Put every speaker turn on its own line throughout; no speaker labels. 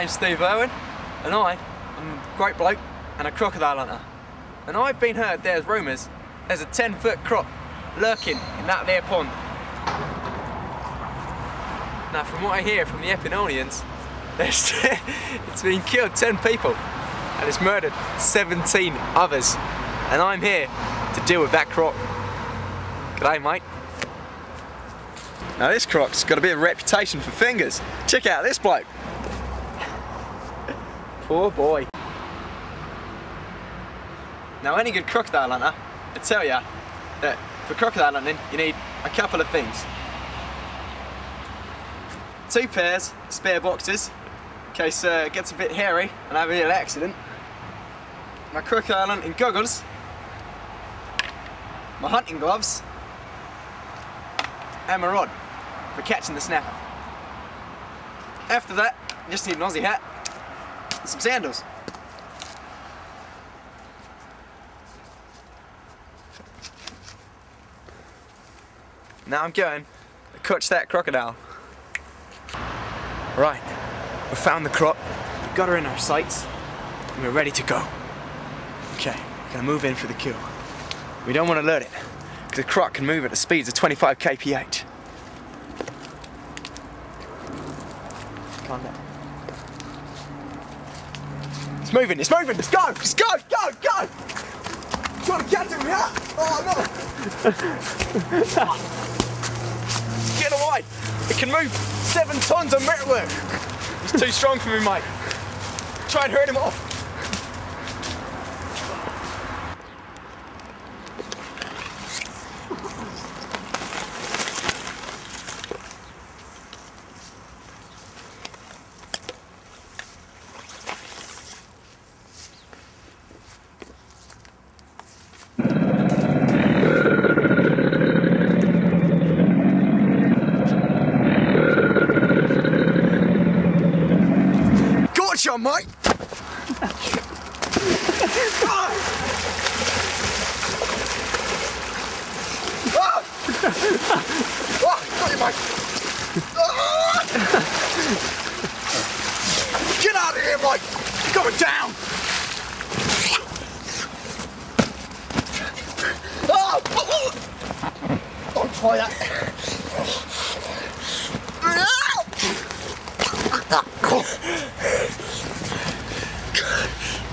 name's Steve Irwin, and I am a great bloke and a crocodile hunter. And I've been heard there's rumours there's a 10 foot croc lurking in that there pond. Now, from what I hear from the Epinonians, it's been killed 10 people and it's murdered 17 others. And I'm here to deal with that croc. G'day, mate. Now, this croc's got a bit of a reputation for fingers. Check out this bloke. Poor boy. Now, any good crocodile hunter, I tell ya that for crocodile hunting, you need a couple of things. Two pairs spare boxes, in case uh, it gets a bit hairy and I have a little accident. My crocodile hunting goggles, my hunting gloves, and my rod for catching the snapper. After that, just need an Aussie hat and some sandals. Now I'm going to catch that crocodile. Right, we found the croc, we got her in our sights, and we're ready to go. Okay, we're gonna move in for the kill. We don't want to alert it, the croc can move at the speeds of 25 kph. It's moving, it's moving, let's go, let's go, go, go! Trying to catch him, yeah? Oh no! Get away! It can move seven tons of metalwork! It's too strong for me, mate. Try and hurt him off. Mate! Ah! Ah, got you, mate! Ah! Get out of here, mate! You're going down! Ah! I'll try that.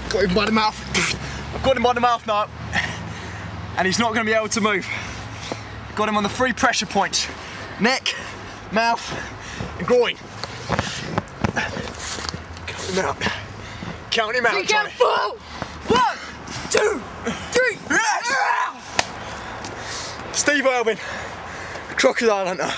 Got him by the mouth. I've got him by the mouth now. And he's not going to be able to move. Got him on the three pressure points. Neck, mouth, and groin. Count him out. Count him out,
You
Johnny.
fall! One, two, three!
Steve Irwin, crocodile hunter.